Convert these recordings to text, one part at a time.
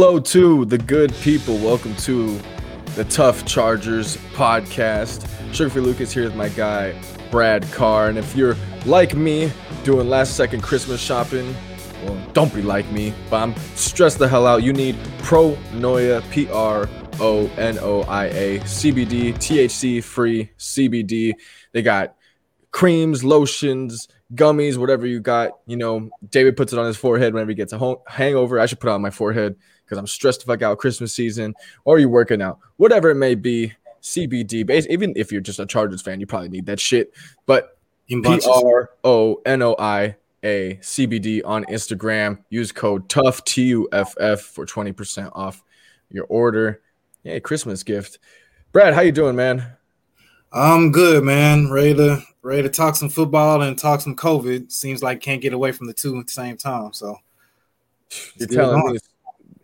Hello to the good people. Welcome to the TUFF Chargers podcast. Sugar Free Lucas here with my guy Brad Carr. And if you're like me, doing last second Christmas shopping, well, don't be like me, but I'm stressed the hell out. You need Pro Noia, P R O N O I A, CBD, THC free CBD. They got creams, lotions, gummies, whatever you got. You know, David puts it on his forehead whenever he gets a hangover. I should put it on my forehead because I'm stressed the fuck out Christmas season, or you're working out, whatever it may be. CBD, even if you're just a Chargers fan, you probably need that shit. But P R O N O I A CBD on Instagram. Use code TUFF T U F F for twenty percent off your order. Hey, Christmas gift. Brad, how you doing, man? I'm good, man. Ready to ready to talk some football and talk some COVID. Seems like can't get away from the two at the same time. So you're telling me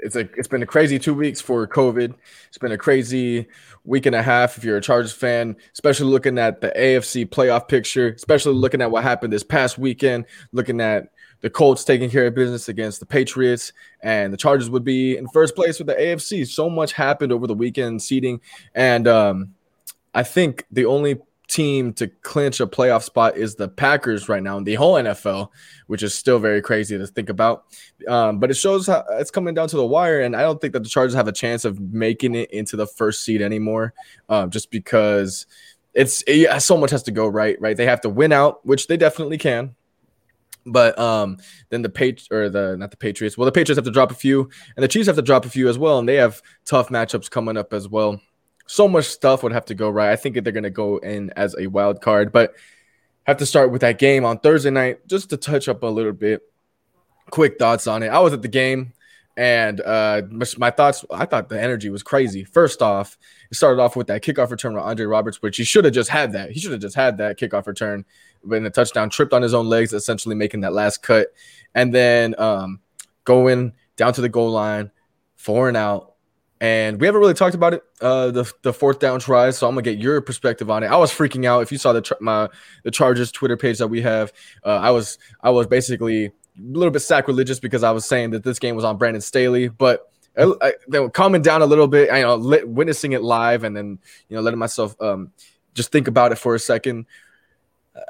it's a it's been a crazy two weeks for COVID. It's been a crazy week and a half if you're a Chargers fan, especially looking at the AFC playoff picture, especially looking at what happened this past weekend, looking at the Colts taking care of business against the Patriots, and the Chargers would be in first place with the AFC. So much happened over the weekend seeding, and um, I think the only team to clinch a playoff spot is the Packers right now in the whole NFL, which is still very crazy to think about. Um, but it shows how it's coming down to the wire, and I don't think that the Chargers have a chance of making it into the first seed anymore, um, just because it's it, so much has to go right. Right, they have to win out, which they definitely can. But um, then the page or the not the Patriots. Well, the Patriots have to drop a few, and the Chiefs have to drop a few as well, and they have tough matchups coming up as well so much stuff would have to go right. I think they're going to go in as a wild card, but have to start with that game on Thursday night just to touch up a little bit. Quick thoughts on it. I was at the game and uh, my thoughts, I thought the energy was crazy. First off, it started off with that kickoff return with Andre Roberts, which he should have just had that. He should have just had that kickoff return when the touchdown tripped on his own legs, essentially making that last cut. And then um, going down to the goal line, four and out, and we haven't really talked about it, uh, the the fourth down tries. So I'm gonna get your perspective on it. I was freaking out. If you saw the my the Chargers Twitter page that we have, uh, I was I was basically a little bit sacrilegious because I was saying that this game was on Brandon Staley, but I, I, they were calming down a little bit. You know lit, witnessing it live and then you know letting myself um, just think about it for a second.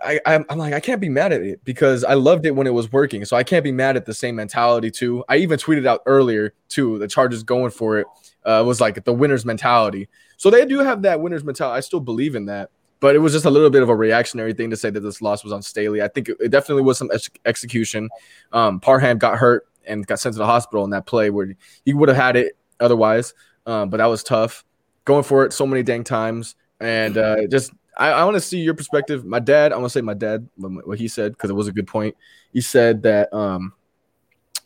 I, I'm, I'm like I can't be mad at it because I loved it when it was working, so I can't be mad at the same mentality too. I even tweeted out earlier too the Chargers going for it uh, was like the winner's mentality. So they do have that winner's mentality. I still believe in that, but it was just a little bit of a reactionary thing to say that this loss was on Staley. I think it, it definitely was some ex- execution. Um, Parham got hurt and got sent to the hospital in that play where he would have had it otherwise, um, but that was tough. Going for it so many dang times, and uh, just I, I want to see your perspective. My dad, I want to say my dad what he said because it was a good point. He said that um,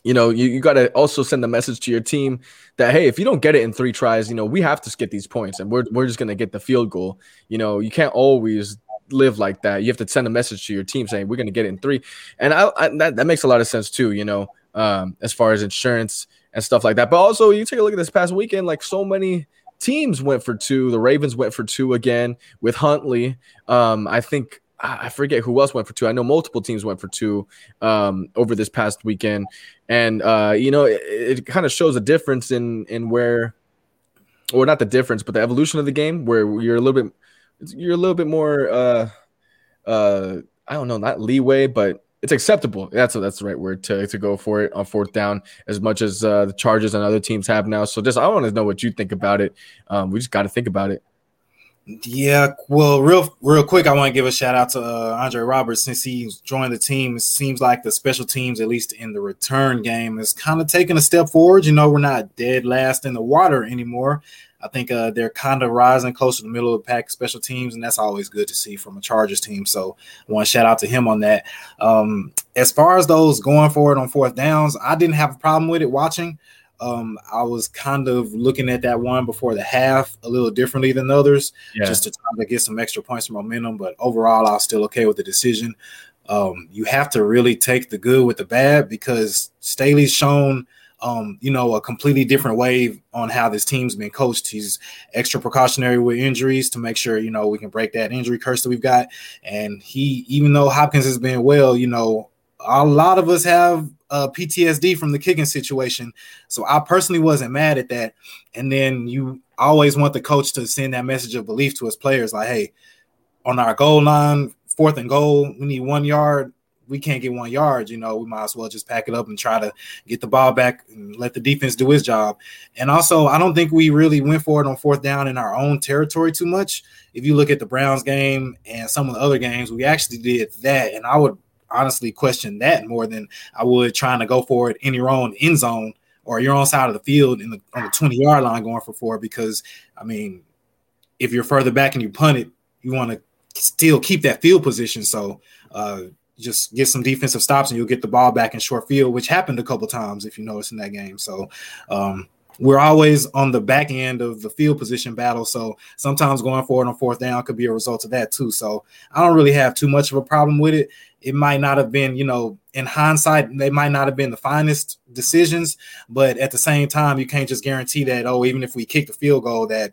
you know, you, you got to also send the message to your team that, hey, if you don't get it in three tries, you know, we have to get these points and we're, we're just going to get the field goal. You know, you can't always live like that. You have to send a message to your team saying, we're going to get it in three. And I, I, that, that makes a lot of sense too, you know, um, as far as insurance and stuff like that. But also, you take a look at this past weekend, like so many teams went for two. The Ravens went for two again with Huntley. Um, I think I forget who else went for two. I know multiple teams went for two um, over this past weekend, and uh, you know it, it kind of shows a difference in in where, or not the difference, but the evolution of the game where you're a little bit you're a little bit more uh, uh, I don't know, not leeway, but it's acceptable. That's that's the right word to to go for it on fourth down as much as uh, the Chargers and other teams have now. So just I want to know what you think about it. Um, we just got to think about it. Yeah, well, real real quick, I want to give a shout out to uh, Andre Roberts since he's joined the team. It seems like the special teams, at least in the return game, is kind of taking a step forward. You know, we're not dead last in the water anymore. I think uh, they're kind of rising close to the middle of the pack special teams, and that's always good to see from a Chargers team. So I want to shout out to him on that. Um, as far as those going forward on fourth downs, I didn't have a problem with it watching. Um, I was kind of looking at that one before the half a little differently than others, yeah. just to try to get some extra points of momentum. But overall, I was still okay with the decision. Um, you have to really take the good with the bad because Staley's shown, um, you know, a completely different way on how this team's been coached. He's extra precautionary with injuries to make sure, you know, we can break that injury curse that we've got. And he, even though Hopkins has been well, you know, a lot of us have uh, PTSD from the kicking situation. So I personally wasn't mad at that. And then you always want the coach to send that message of belief to his players, like, hey, on our goal line, fourth and goal, we need one yard we can't get one yard, you know, we might as well just pack it up and try to get the ball back and let the defense do its job. And also, I don't think we really went for it on fourth down in our own territory too much. If you look at the Browns game and some of the other games, we actually did that. And I would honestly question that more than I would trying to go for it in your own end zone or your own side of the field in the on the 20 yard line going for four. Because I mean, if you're further back and you punt it, you want to still keep that field position. So uh, just get some defensive stops and you'll get the ball back in short field, which happened a couple times if you notice in that game. So um, we're always on the back end of the field position battle. So sometimes going forward on fourth down could be a result of that too. So I don't really have too much of a problem with it. It might not have been, you know, in hindsight, they might not have been the finest decisions, but at the same time, you can't just guarantee that, oh, even if we kick the field goal, that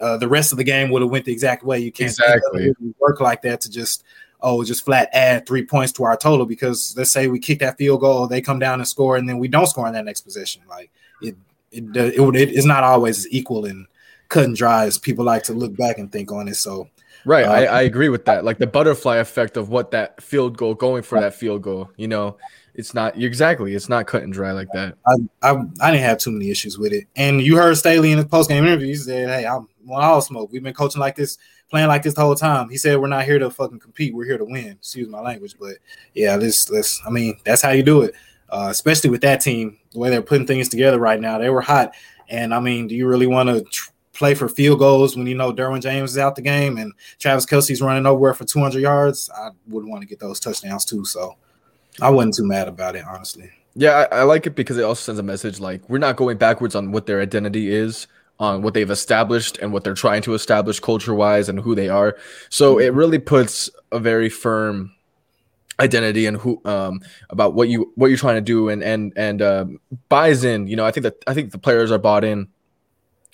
uh, the rest of the game would have went the exact way. You can't exactly work like that to just oh, just flat add three points to our total because let's say we kick that field goal, they come down and score, and then we don't score in that next position. Like it, it, it, it it's not always as equal and cut and dry as people like to look back and think on it. So. Right, uh, I, I agree with that. Like the butterfly effect of what that field goal going for that field goal. You know, it's not exactly. It's not cut and dry like that. I, I, I didn't have too many issues with it. And you heard Staley in his post game interview. He said, "Hey, I'm all smoke. We've been coaching like this playing like this the whole time. He said we're not here to fucking compete. We're here to win. Excuse my language, but yeah, this this I mean that's how you do it. Uh, especially with that team, the way they're putting things together right now. They were hot, and I mean, do you really want to tr- play for field goals when you know Derwin James is out the game and Travis Kelce's running nowhere for 200 yards? I would want to get those touchdowns too. So I wasn't too mad about it, honestly. Yeah, I, I like it because it also sends a message like we're not going backwards on what their identity is on what they've established and what they're trying to establish culture wise and who they are. So it really puts a very firm identity and who um about what you what you're trying to do and and and uh, buys in. You know i think that i think the players are bought in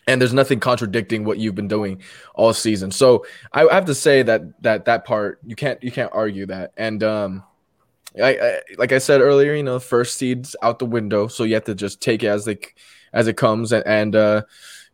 and there's nothing contradicting what you've been doing all season. So i have to say that that that part you can't you can't argue that. And um I, I like i said earlier you know first seeds out the window so you have to just take it as like as it comes. And, and uh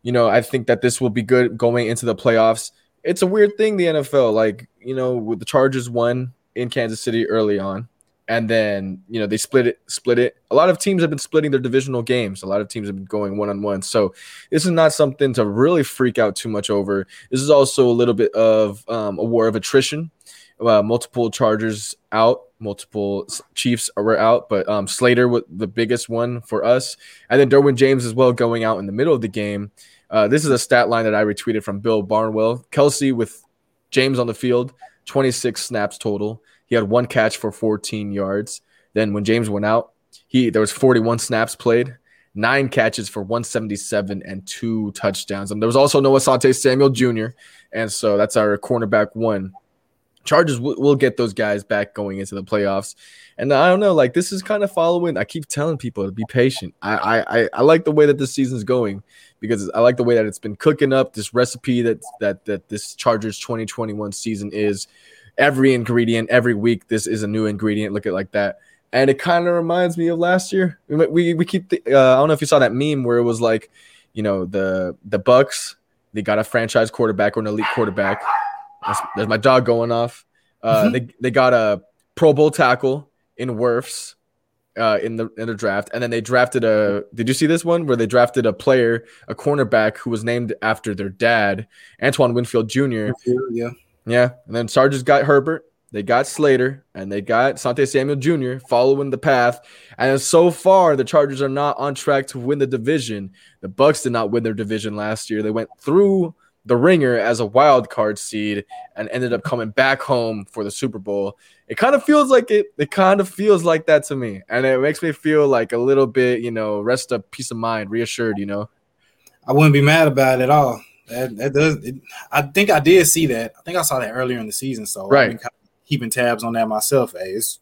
you know, I think that this will be good going into the playoffs. It's a weird thing, the NFL. Like, you know, with the Chargers won in Kansas City early on, and then you know they split it, split it. A lot of teams have been splitting their divisional games. A lot of teams have been going one on one. So this is not something to really freak out too much over. This is also a little bit of um, a war of attrition. Uh, multiple Chargers out, multiple Chiefs were out, but um, Slater was the biggest one for us, and then Derwin James as well going out in the middle of the game. Uh, this is a stat line that I retweeted from Bill Barnwell. Kelce with James on the field, 26 snaps total. He had one catch for 14 yards. Then when James went out, he there was 41 snaps played, nine catches for 177 and two touchdowns. And there was also no Asante Samuel Jr. And so that's our cornerback one. Chargers will, will get those guys back going into the playoffs. And I don't know, like this is kind of following. I keep telling people to be patient. I I I like the way that this season's going because I like the way that it's been cooking up. This recipe that that that this Chargers 2021 season is every ingredient every week. This is a new ingredient. Look at like that, and it kind of reminds me of last year. We we keep the, uh, I don't know if you saw that meme where it was like, you know, the the Bucks they got a franchise quarterback or an elite quarterback. There's my dog going off. Uh, mm-hmm. They they got a Pro Bowl tackle in Wirfs uh, in the in the draft, and then they drafted a. Did you see this one where they drafted a player, a cornerback who was named after their dad, Antoine Winfield Jr. Yeah, yeah. And then Chargers got Herbert, they got Slater, and they got Sante Samuel Jr. following the path. And so far, the Chargers are not on track to win the division. The Bucks did not win their division last year. They went through the ringer as a wild card seed and ended up coming back home for the Super Bowl. It kind of feels like it. It kind of feels like that to me, and it makes me feel like a little bit, you know, rest of peace of mind, reassured. You know, I wouldn't be mad about it at all. That, that does. It, I think I did see that. I think I saw that earlier in the season. So right, kind of keeping tabs on that myself. Hey, it's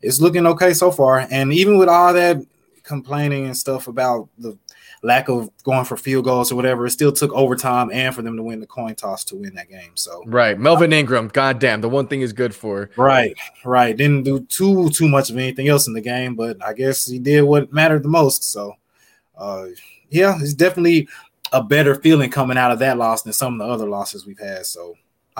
it's looking okay so far, and even with all that complaining and stuff about the lack of going for field goals or whatever, it still took overtime and for them to win the coin toss to win that game. So right, Melvin Ingram, goddamn, the one thing is good for right, right. Didn't do too too much of anything else in the game, but I guess he did what mattered the most. So, uh, yeah, it's definitely a better feeling coming out of that loss than some of the other losses we've had. So,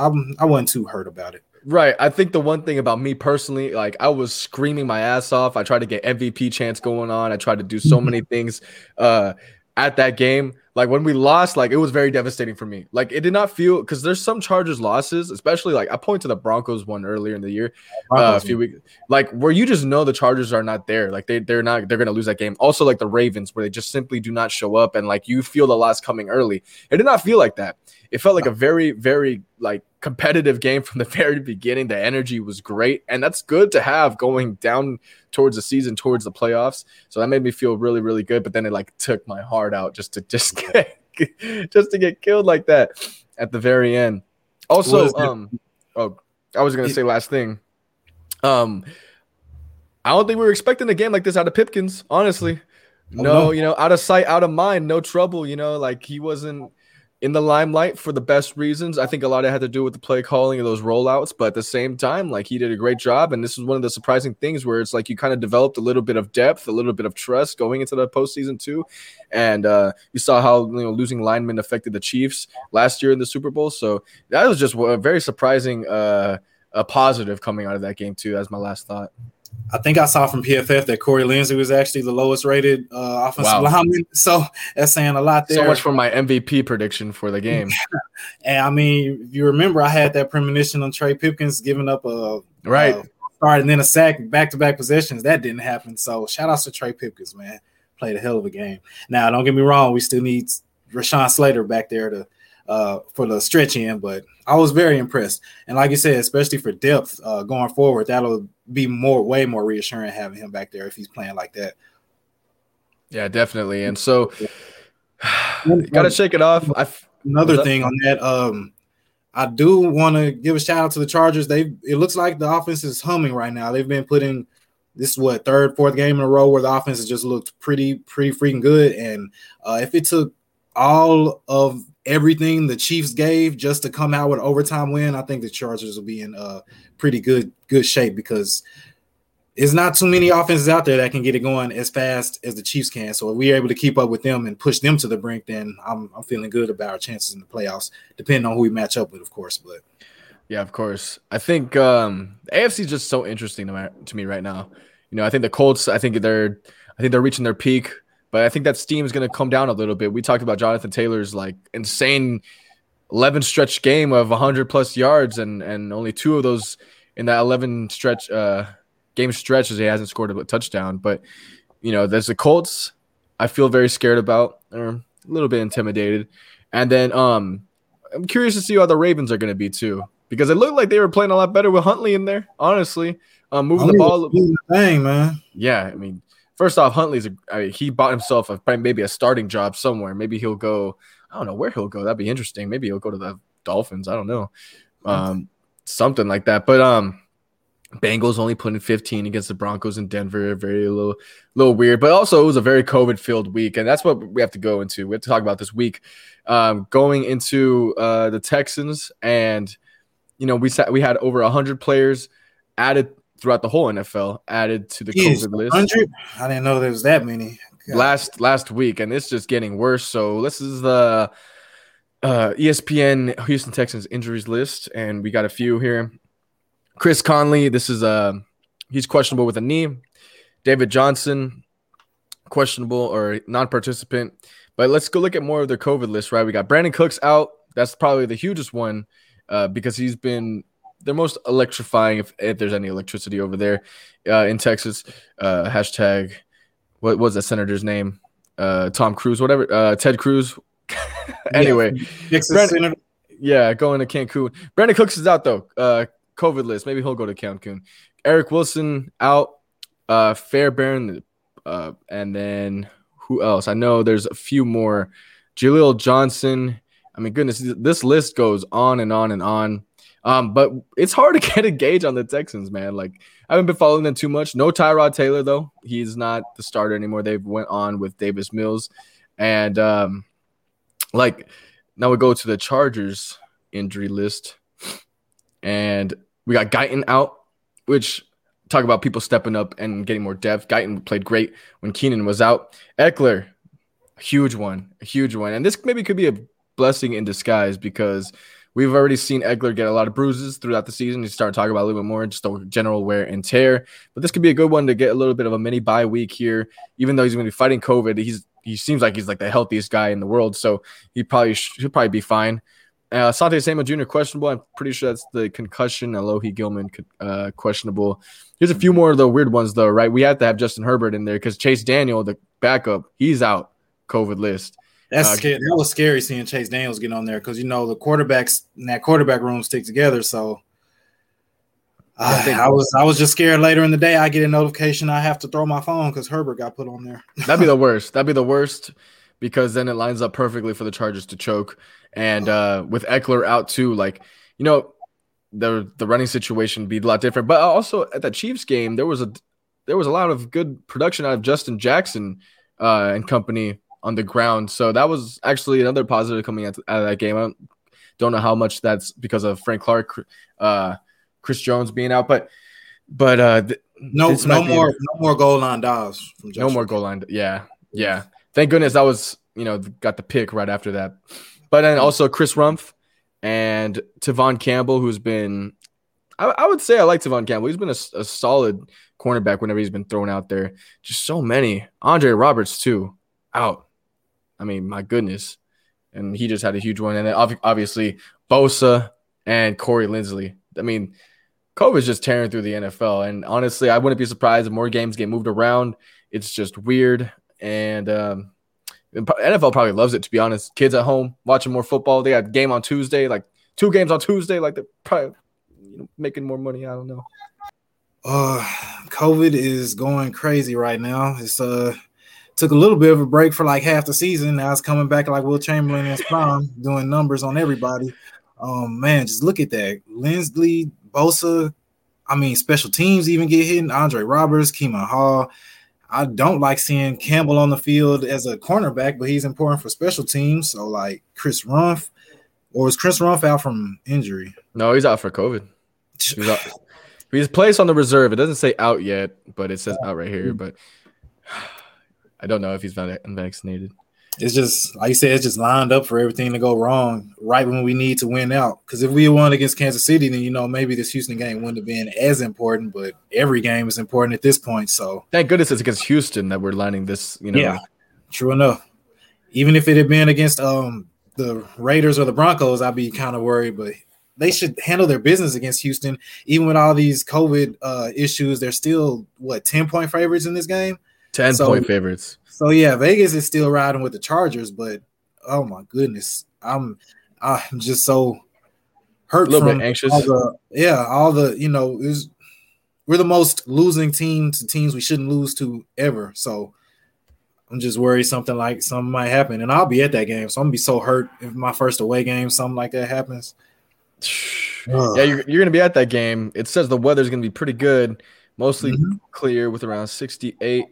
I'm I wasn't too hurt about it. Right. I think the one thing about me personally, like I was screaming my ass off. I tried to get MVP chance going on. I tried to do so many things uh at that game. Like when we lost, like it was very devastating for me. Like it did not feel because there's some Chargers losses, especially like I point to the Broncos one earlier in the year, uh, a few weeks, like where you just know the Chargers are not there. Like they they're not they're gonna lose that game. Also like the Ravens where they just simply do not show up and like you feel the loss coming early. It did not feel like that. It felt like a very very like competitive game from the very beginning. The energy was great, and that's good to have going down towards the season, towards the playoffs. So that made me feel really, really good. But then it like took my heart out just to just get just to get killed like that at the very end. Also, um, oh, I was gonna say last thing. Um, I don't think we were expecting a game like this out of Pipkins, honestly. No, you know, out of sight, out of mind, no trouble. You know, like he wasn't in the limelight for the best reasons. I think a lot of it had to do with the play calling of those rollouts, but at the same time, like he did a great job. And this is one of the surprising things where it's like you kind of developed a little bit of depth, a little bit of trust going into the postseason too. And uh, you saw how you know losing linemen affected the Chiefs last year in the Super Bowl. So that was just a very surprising uh, a positive coming out of that game too. As my last thought. I think I saw from PFF that Corey Linsley was actually the lowest rated uh, offensive wow. lineman. So that's saying a lot there. So much for my MVP prediction for the game. and I mean, if you remember, I had that premonition on Trey Pipkins giving up a right a start and then a sack back to back possessions. That didn't happen. So shout outs to Trey Pipkins, man. Played a hell of a game. Now, don't get me wrong, we still need Rashawn Slater back there to uh, for the stretch in, but I was very impressed. And like you said, especially for depth uh, going forward, that'll be more, way more reassuring having him back there if he's playing like that. Yeah, definitely. And so, got to shake it off. I, Another thing on that, um, I do want to give a shout out to the Chargers. They it looks like the offense is humming right now. They've been putting this is what third, fourth game in a row where the offense has just looked pretty, pretty freaking good. And uh, if it took all of everything the Chiefs gave just to come out with an overtime win, I think the Chargers will be in uh pretty good good shape because there's not too many offenses out there that can get it going as fast as the Chiefs can. So if we're able to keep up with them and push them to the brink, then I'm I'm feeling good about our chances in the playoffs, depending on who we match up with, of course. But yeah, of course. I think um AFC is just so interesting to, my, to me right now. You know, I think the Colts, I think they're I think they're reaching their peak. But I think that steam is going to come down a little bit. We talked about Jonathan Taylor's like insane 11 stretch game of 100 plus yards, and and only two of those in that 11 stretch uh, game stretches he hasn't scored a touchdown. But you know, there's the Colts. I feel very scared about, or a little bit intimidated, and then um, I'm curious to see how the Ravens are going to be too, because it looked like they were playing a lot better with Huntley in there. Honestly, um, moving Huntley the ball. Thing, man. Yeah, I mean, First off, Huntley's a, I mean, he bought himself a, maybe a starting job somewhere. Maybe he'll go. I don't know where he'll go. That'd be interesting. Maybe he'll go to the Dolphins. I don't know, um, something like that. But um, Bengals only put in 15 against the Broncos in Denver. Very little, little weird. But also, it was a very COVID filled week, and that's what we have to go into. We have to talk about this week, um, going into uh, the Texans, and you know we sat, we had over 100 players added throughout the whole NFL added to the Jeez, COVID list. 100? I didn't know there was that many. God. Last last week, and it's just getting worse. So this is the uh, ESPN Houston Texans injuries list, and we got a few here. Chris Conley, this is uh he's questionable with a knee. David Johnson, questionable or non-participant. But let's go look at more of their COVID list, right? We got Brandin Cooks out. That's probably the hugest one uh, because he's been they're most electrifying if, if there's any electricity over there uh, in Texas. Uh, hashtag what was that senator's name? Uh, Tom Cruise, whatever. Uh, Ted Cruz. anyway, yeah, Brandin, yeah, going to Cancun. Brandin Cooks is out though. Uh, COVID list. Maybe he'll go to Cancun. Eric Wilson out. Uh, Fairbairn, uh, and then who else? I know there's a few more. Jaleel Johnson. I mean, goodness, this list goes on and on and on. Um, but it's hard to get a gauge on the Texans, man. Like I haven't been following them too much. No Tyrod Taylor though. He's not the starter anymore. They've went on with Davis Mills. And um, like now we go to the Chargers injury list, and we got Guyton out, which talk about people stepping up and getting more depth. Guyton played great when Keenan was out. Ekeler, huge one, a huge one, and this maybe could be a blessing in disguise because we've already seen Ekeler get a lot of bruises throughout the season. He's starting to talk about a little bit more just the general wear and tear. But this could be a good one to get a little bit of a mini bye week here. Even though he's going to be fighting COVID, he's he seems like he's like the healthiest guy in the world, so he probably should probably be fine. Uh, Asante Samuel Jr. questionable. I'm pretty sure that's the concussion. Alohi Gilman uh, questionable. Here's a few more of the weird ones though, right? We have to have Justin Herbert in there because Chase Daniel, the backup, he's out COVID list. That's uh, scary. That was scary seeing Chase Daniels get on there because you know the quarterbacks in that quarterback room stick together. So uh, I was I was just scared later in the day. I get a notification I have to throw my phone because Herbert got put on there. That'd be the worst. That'd be the worst because then it lines up perfectly for the Chargers to choke. And uh, with Ekeler out too, like you know, the the running situation be a lot different. But also at that Chiefs game, there was a there was a lot of good production out of Justin Jackson uh, and company on the ground. So that was actually another positive coming out, out of that game. I don't, know how much that's because of Frank Clark, uh, Chris Jones being out, but but uh, th- no, no more, no more goal line dives. no more goal line. Yeah, yeah. Thank goodness that was you know got the pick right after that. But then also Chris Rumph and Tevaughn Campbell, who's been, I, I would say I like Tevaughn Campbell. He's been a, a solid cornerback whenever he's been thrown out there. Just so many. Andre Roberts too, out. I mean, my goodness. And he just had a huge one. And then obviously Bosa and Corey Linsley. I mean, COVID's just tearing through the NFL. And honestly, I wouldn't be surprised if more games get moved around. It's just weird. And um, NFL probably loves it, to be honest. Kids at home watching more football. They got game on Tuesday, like two games on Tuesday. Like they're probably you know, making more money. I don't know. Uh, COVID is going crazy right now. It's uh took a little bit of a break for like half the season. Now it's coming back like Will Chamberlain and prime, doing numbers on everybody. Um, man, just look at that. Linsley, Bosa, I mean, special teams even get hit. Andre Roberts, Kemon Hall. I don't like seeing Campbell on the field as a cornerback, but he's important for special teams. So like Chris Rumph, or is Chris Rumph out from injury? No, he's out for COVID. He's, out. he's placed on the reserve. It doesn't say out yet, but it says out right here. But I don't know if he's unvaccinated. It's just like you said, it's just lined up for everything to go wrong right when we need to win out. Because if we won against Kansas City, then you know maybe this Houston game wouldn't have been as important. But every game is important at this point. So thank goodness it's against Houston that we're lining this. You know, yeah, true enough. Even if it had been against um the Raiders or the Broncos, I'd be kind of worried. But they should handle their business against Houston, even with all these COVID uh, issues. They're still what ten point favorites in this game. 10 so, point favorites. So yeah, Vegas is still riding with the Chargers, but oh my goodness, I'm I'm just so hurt. A little bit anxious. All the, yeah, all the you know is we're the most losing team to teams we shouldn't lose to ever. So I'm just worried something like something might happen, and I'll be at that game, so I'm gonna be so hurt if my first away game something like that happens. Yeah, you're, you're gonna be at that game. It says the weather's gonna be pretty good, mostly mm-hmm. clear with around 68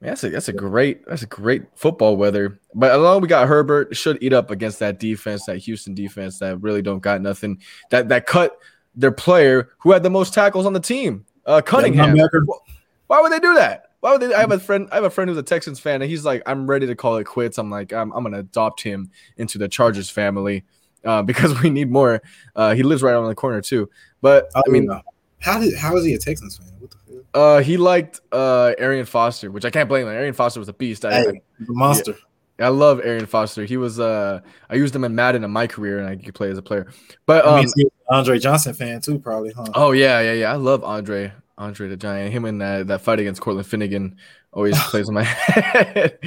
Man, that's a that's a great that's a great football weather. But along we got Herbert should eat up against that defense, that Houston defense that really don't got nothing. That that cut their player who had the most tackles on the team, uh, Cunningham. Why would they do that? Why would they? I have a friend. I have a friend who's a Texans fan, and he's like, "I'm ready to call it quits." I'm like, "I'm, I'm gonna adopt him into the Chargers family uh, because we need more." Uh, he lives right on the corner too. But I mean, how did how is he a Texans fan? Uh, he liked uh Arian Foster, which I can't blame him. Arian Foster was a beast. I, hey, monster. Yeah, I love Arian Foster. He was uh I used him in Madden in my career, and I could play as a player. But um, Andre Johnson fan too, probably, huh? Oh yeah, yeah, yeah. I love Andre, Andre the Giant. Him in that, that fight against Cortland Finnegan always plays in my head.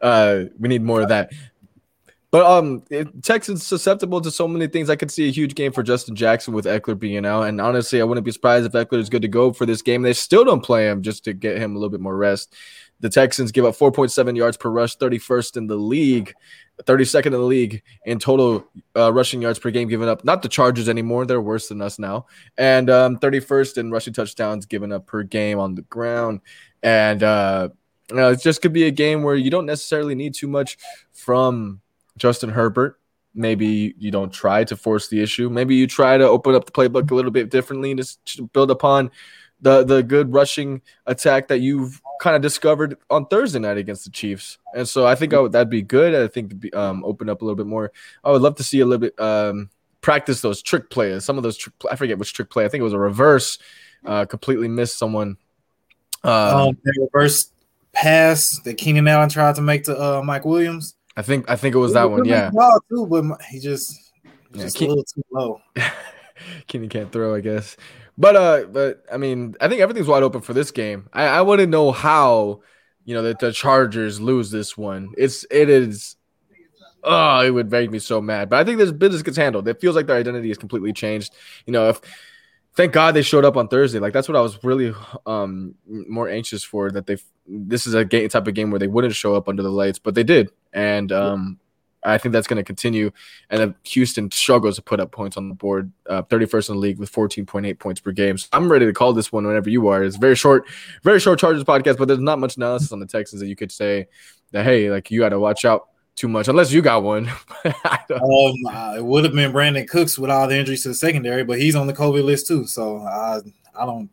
uh, we need more of that. But um, Texans susceptible to so many things. I could see a huge game for Justin Jackson with Ekeler being out, and honestly, I wouldn't be surprised if Ekeler is good to go for this game. They still don't play him just to get him a little bit more rest. The Texans give up 4.7 yards per rush, 31st in the league, 32nd in the league in total uh, rushing yards per game given up. Not the Chargers anymore; they're worse than us now. And um, 31st in rushing touchdowns given up per game on the ground. And uh, uh, it just could be a game where you don't necessarily need too much from Justin Herbert. Maybe you don't try to force the issue. Maybe you try to open up the playbook a little bit differently to build upon the the good rushing attack that you've kind of discovered on Thursday night against the Chiefs. And so I think I would, that'd be good. I think um, open up a little bit more. I would love to see a little bit um, practice those trick plays. Some of those trick, I forget which trick play. I think it was a reverse. Uh, completely missed someone. Um, um, reverse pass that Keenan Allen tried to make to uh, Mike Williams. I think I think it was that one. Yeah, too, but he just, yeah, just Keen- a little too low. Kenny can't throw, I guess. But uh, but I mean, I think everything's wide open for this game. I, I wouldn't know how, you know, that the Chargers lose this one. It's it is oh, it would make me so mad. But I think this business gets handled. It feels like their identity is completely changed. You know, if thank God they showed up on Thursday. Like that's what I was really um more anxious for. That they this is a game type of game where they wouldn't show up under the lights, but they did, and um. I think that's going to continue. And then Houston struggles to put up points on the board, uh, 31st in the league with 14.8 points per game. So I'm ready to call this one whenever you are. It's very short, very short Chargers podcast, but there's not much analysis on the Texans that you could say that, hey, like you got to watch out too much, unless you got one. um, uh, it would have been Brandin Cooks with all the injuries to the secondary, but he's on the COVID list too. So I, I don't.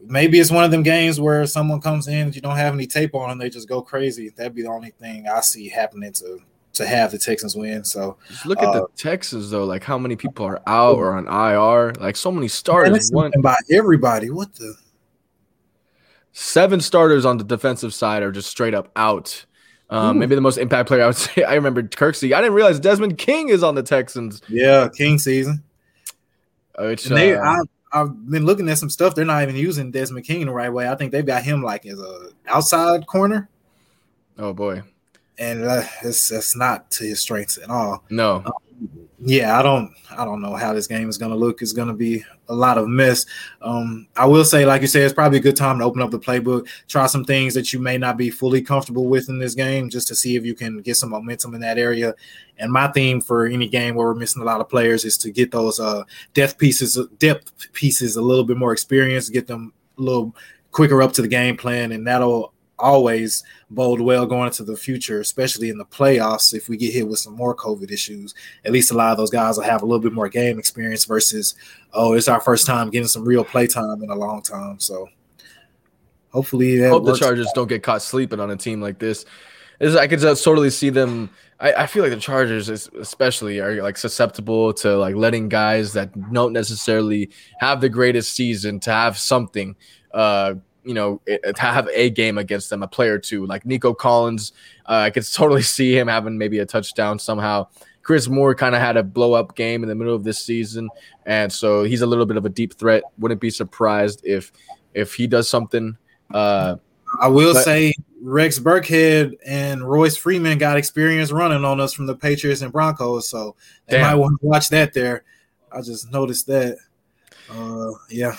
Maybe it's one of them games where someone comes in, and you don't have any tape on, and they just go crazy. That'd be the only thing I see happening to to have the Texans win. So just look at uh, the Texans though, like how many people are out or on IR, like so many starters. One by everybody. What the seven starters on the defensive side are just straight up out. Um, maybe the most impact player I would say. I remember Kirksey. I didn't realize Desmond King is on the Texans. Yeah, King season. Which, they, uh, I, I've been looking at some stuff. They're not even using Desmond King the right way. I think they've got him like as a outside corner. Oh boy, and uh, it's that's not to his strengths at all. No, um, yeah, I don't I don't know how this game is going to look. It's going to be a lot of mess. Um, I will say, like you said, it's probably a good time to open up the playbook, try some things that you may not be fully comfortable with in this game, just to see if you can get some momentum in that area. And my theme for any game where we're missing a lot of players is to get those uh, depth pieces, depth pieces, a little bit more experience, get them a little quicker up to the game plan, and that'll always bode well going into the future, especially in the playoffs. If we get hit with some more COVID issues, at least a lot of those guys will have a little bit more game experience versus, oh, it's our first time getting some real play time in a long time. So hopefully, hope works. the Chargers don't get caught sleeping on a team like this. Is I could just totally see them. I, I feel like the Chargers, especially, are like susceptible to like letting guys that don't necessarily have the greatest season to have something uh, you know, to have a game against them, a player two, like Nico Collins. Uh, I could totally see him having maybe a touchdown somehow. Chris Moore kind of had a blow up game in the middle of this season, and so he's a little bit of a deep threat. Wouldn't be surprised if if he does something. Uh, I will but, say Rex Burkhead and Royce Freeman got experience running on us from the Patriots and Broncos, so they damn. might want to watch that there. I just noticed that. Uh, yeah.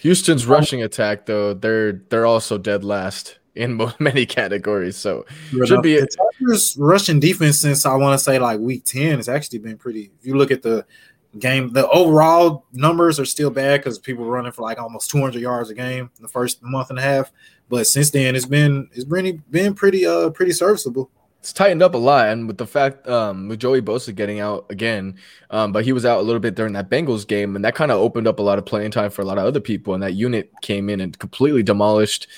Houston's rushing attack, though, they're they're also dead last in many categories. So should be the Tigers' rushing defense since I want to say like week ten has actually been pretty. If you look at the game, the overall numbers are still bad because people are running for like almost 200 yards a game in the first month and a half. But since then, it's been it's been been pretty uh pretty serviceable it's tightened up a lot, and with the fact um, with Joey Bosa getting out again, um, but he was out a little bit during that Bengals game, and that kind of opened up a lot of playing time for a lot of other people. And that unit came in and completely demolished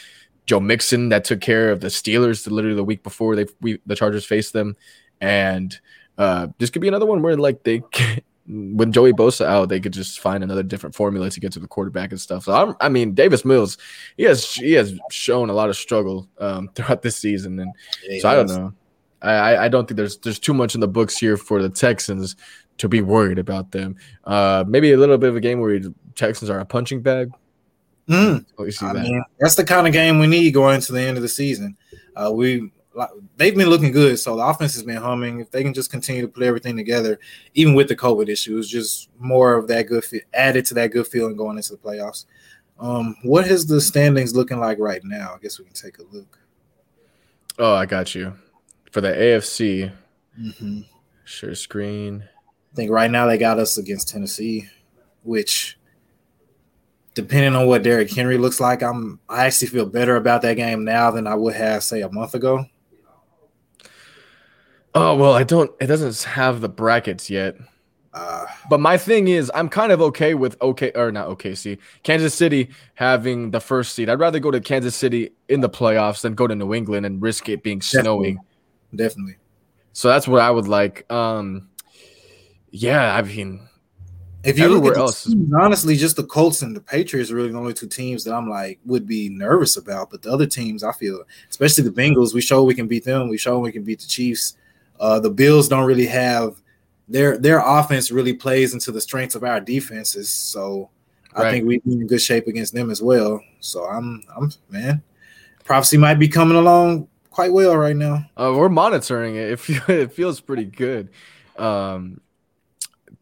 Joe Mixon, that took care of the Steelers literally the week before they we, the Chargers faced them, and uh, this could be another one where like they. When Joey Bosa out, they could just find another different formula to get to the quarterback and stuff. So I'm, i mean, Davis Mills, he has he has shown a lot of struggle um, throughout this season, and yeah, so I don't know. I, I don't think there's there's too much in the books here for the Texans to be worried about them. Uh, maybe a little bit of a game where the Texans are a punching bag. Mm. I that. mean, that's the kind of game we need going into the end of the season. Uh, we they've been looking good, so the offense has been humming. If they can just continue to put everything together, even with the COVID issues, just more of that good fit added to that good feeling going into the playoffs. Um, what is the standings looking like right now? I guess we can take a look. Oh, I got you for the AFC. Mm-hmm. Share screen. I think right now they got us against Tennessee, which depending on what Derrick Henry looks like, I'm I actually feel better about that game now than I would have say a month ago. Oh well, I don't. It doesn't have the brackets yet. Uh, but my thing is, I'm kind of okay with okay or not OKC, Kansas City having the first seed. I'd rather go to Kansas City in the playoffs than go to New England and risk it being snowing. Definitely. So that's what I would like. Um, yeah, I mean, if you look at else, teams, honestly, just the Colts and the Patriots are really the only two teams that I'm like would be nervous about. But the other teams, I feel, especially the Bengals, we show we can beat them. We show we can beat the Chiefs. Uh, the Bills don't really have their their offense really plays into the strengths of our defenses. So I think we'd be in good shape against them as well. So I'm I'm man, prophecy might be coming along quite well right now. Uh, we're monitoring it. It, it feels pretty good. Um,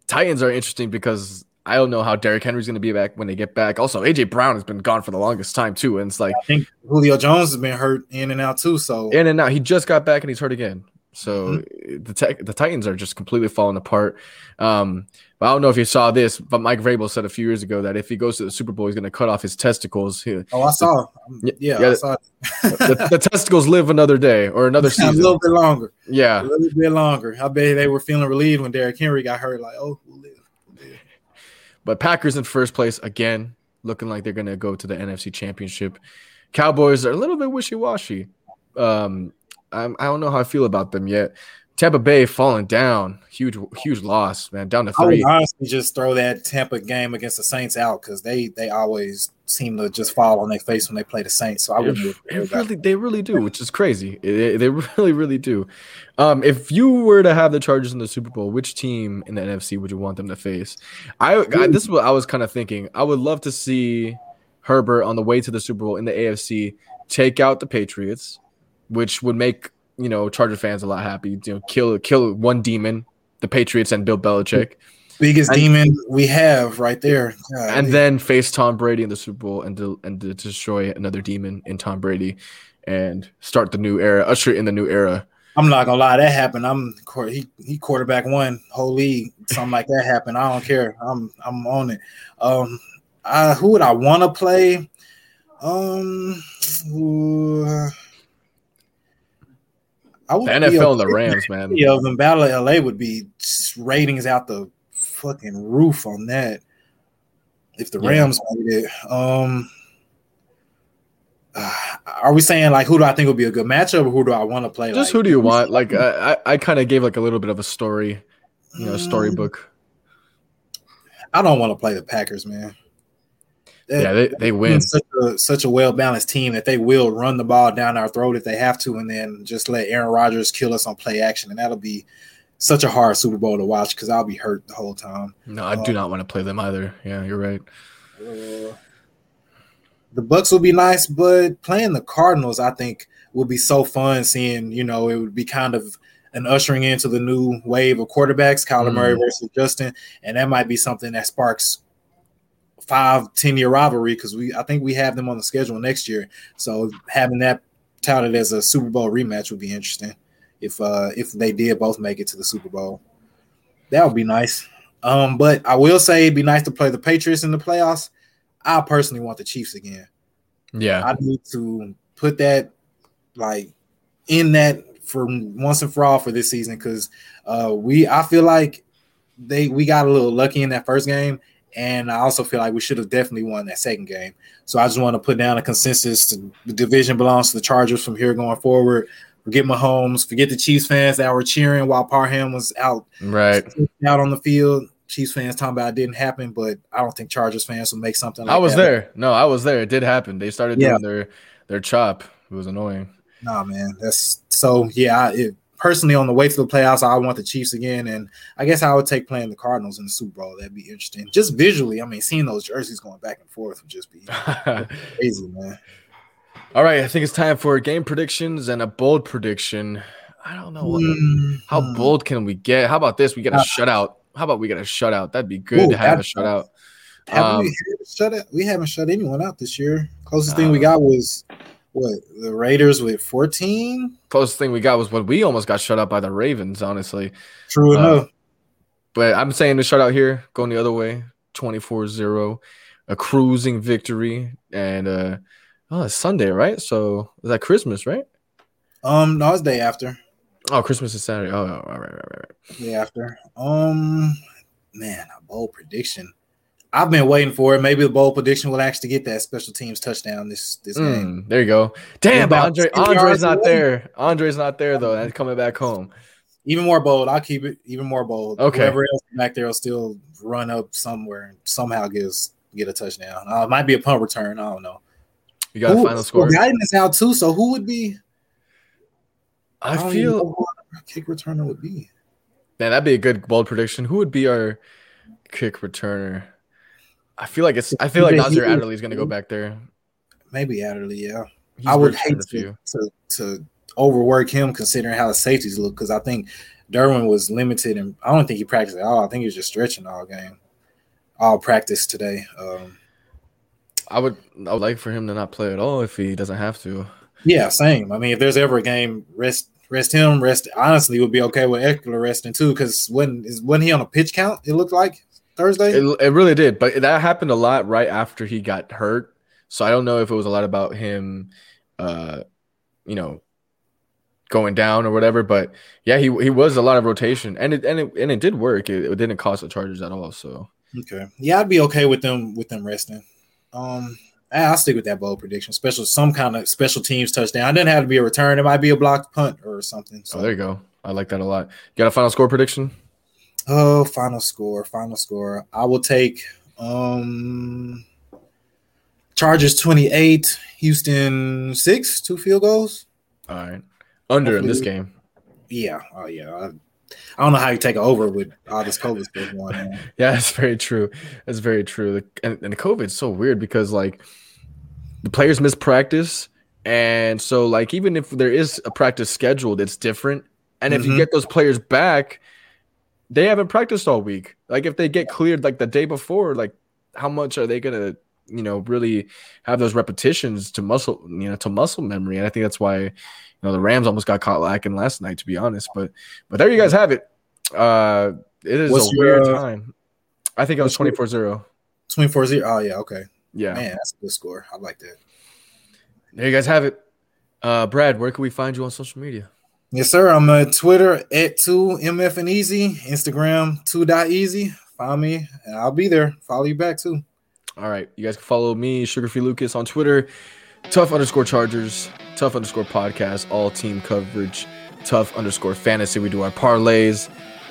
Titans are interesting because I don't know how Derrick Henry's going to be back when they get back. Also, AJ Brown has been gone for the longest time too, and it's like I think Julio Jones has been hurt in and out too. So in and out, he just got back and he's hurt again. So mm-hmm. the the Titans are just completely falling apart. Um, but I don't know if you saw this, but Mike Vrabel said a few years ago that if he goes to the Super Bowl, he's going to cut off his testicles. Oh, I saw. The, yeah, yeah I saw the, the, testicles live another day or another season. a little bit longer. Yeah, a little bit longer. I bet they were feeling relieved when Derrick Henry got hurt. Like, oh, we'll live. We'll live. But Packers in first place again, looking like they're going to go to the NFC Championship. Cowboys are a little bit wishy washy. Um, I'm, I don't know how I feel about them yet. Tampa Bay falling down, huge, huge loss, man, down to three. I would honestly just throw that Tampa game against the Saints out because they they always seem to just fall on their face when they play the Saints. So I would really, they really do, which is crazy. They, they really, really do. Um, if you were to have the Chargers in the Super Bowl, which team in the NFC would you want them to face? I, I this is what I was kind of thinking. I would love to see Herbert on the way to the Super Bowl in the AFC take out the Patriots which would make you know Charger fans a lot happy. You know, kill kill one demon, the Patriots and Bill Belichick. Biggest and, demon we have right there. God, and man. then face Tom Brady in the Super Bowl and to, and to destroy another demon in Tom Brady and start the new era, usher in the new era. I'm not gonna lie, that happened. I'm he he quarterback one whole league, something like that happened. I don't care. I'm I'm on it. Um, I, who would I want to play? Um, I would the NFL and the Rams, man. Yeah, the Battle of LA would be ratings out the fucking roof on that. If the yeah. Rams made it, um, uh, are we saying like who do I think would be a good matchup, or who do I want to play? Just like, who do you want? Like I, I kind of gave like a little bit of a story, you know, storybook. I don't want to play the Packers, man yeah, they, they win. Such a, such a well balanced team that they will run the ball down our throat if they have to, and then just let Aaron Rodgers kill us on play action, and that'll be such a hard Super Bowl to watch because I'll be hurt the whole time. No, I do not want to play them either. Yeah, you're right. Uh, the Bucks will be nice, but playing the Cardinals, I think, would be so fun. Seeing, you know, it would be kind of an ushering into the new wave of quarterbacks, Kyler mm. Murray versus Justin, and that might be something that sparks five, 10 year rivalry because we I think we have them on the schedule next year. So having that touted as a Super Bowl rematch would be interesting if uh if they did both make it to the Super Bowl. That would be nice. Um, but I will say it'd be nice to play the Patriots in the playoffs. I personally want the Chiefs again. Yeah. I need to put that like in that for once and for all for this season because uh we I feel like they we got a little lucky in that first game and I also feel like we should have definitely won that second game. So I just want to put down a consensus. The division belongs to the Chargers from here going forward. Forget Mahomes. Forget the Chiefs fans that were cheering while Parham was out, right out on the field. Chiefs fans talking about it didn't happen, but I don't think Chargers fans will make something. Like I was that. there. No, I was there. It did happen. They started yeah. doing their their chop. It was annoying. Nah, man. That's so. Yeah, it, personally, on the way to the playoffs, I want the Chiefs again, and I guess I would take playing the Cardinals in the Super Bowl. That'd be interesting. Just visually, I mean, seeing those jerseys going back and forth would just be crazy, man. All right, I think it's time for game predictions and a bold prediction. I don't know what, mm-hmm. how bold can we get. How about this? We get a uh, shutout. How about we get a shutout? That'd be good ooh, to have a shutout. Have um, we, shut it? we haven't shut anyone out this year. Closest uh, thing we uh, got was what the Raiders with 14. Closest thing we got was when we almost got shut out by the Ravens, honestly. True uh, enough. But I'm saying the shutout here, going the other way, 24 0. a cruising victory, and uh, oh, it's Sunday, right? So is that Christmas, right? Um, no, it's day after. Oh, Christmas is Saturday. Oh, all right, right, right, right. Day after. Um, man, a bold prediction. I've been waiting for it. Maybe the bold prediction will actually get that special teams touchdown this this mm, game. There you go. Damn, Andre Andre's not there. Andre's not there though. And coming back home. Even more bold. I'll keep it even more bold. Okay. Whoever else back there will still run up somewhere and somehow get us, get a touchdown. Uh, it might be a punt return. I don't know. You got who, a final score. Well, guidance out too. So who would be? I, I feel kick returner would be. Man, that'd be a good bold prediction. Who would be our kick returner? I feel like it's. I feel like Nasir Adderley is going to go back there. Maybe Adderley, yeah. He's I would hate to, to, to overwork him considering how the safeties look because I think Derwin was limited and I don't think he practiced at all. I think he was just stretching all game, all practice today. Um, I would I would like for him to not play at all if he doesn't have to. Yeah, same. I mean, if there's ever a game, rest rest him. Rest honestly would be okay with Ekeler resting too because when is when he on a pitch count? It looked like Thursday. It, it really did, but that happened a lot right after he got hurt. So I don't know if it was a lot about him, uh, you know, going down or whatever. But yeah, he he was a lot of rotation, and it and it and it did work. It, it didn't cost the Chargers at all. So okay, yeah, I'd be okay with them with them resting. Um, I'll stick with that bold prediction. Special, some kind of special teams touchdown. It didn't have to be a return. It might be a blocked punt or something. So. Oh, there you go. I like that a lot. You got a final score prediction? Oh, final score. Final score. I will take um Chargers 28, Houston 6, two field goals. All right. Under Hopefully, in this game. Yeah. Oh yeah. I, I don't know how you take over with all this COVID stuff going on. yeah, that's very true. That's very true. And, and COVID is so weird because like the players miss practice, and so like even if there is a practice scheduled, it's different. And if mm-hmm. you get those players back, they haven't practiced all week. Like if they get cleared like the day before, like how much are they gonna, you know, really have those repetitions to muscle, you know, to muscle memory? And I think that's why, you know, the Rams almost got caught lacking last night, to be honest. But but there you guys have it. Uh it is what's a your, weird uh, time. I think it was 24-0. 24-0. Oh yeah, okay. Yeah. Man, that's a good score. I like that. There you guys have it. Uh, Brad, where can we find you on social media? Yes, sir. I'm on Twitter at 2MF and Easy, Instagram 2.easy. Find me and I'll be there. Follow you back too. All right. You guys can follow me, Sugar Free Lucas, on Twitter. TUFF underscore Chargers, TUFF underscore podcast, all team coverage, TUFF underscore fantasy. We do our parlays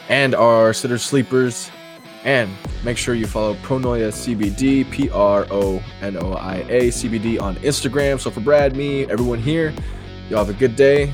and our sitter sleepers. And make sure you follow Pronoia CBD, P R O N O I A CBD on Instagram. So for Brad, me, everyone here, y'all have a good day,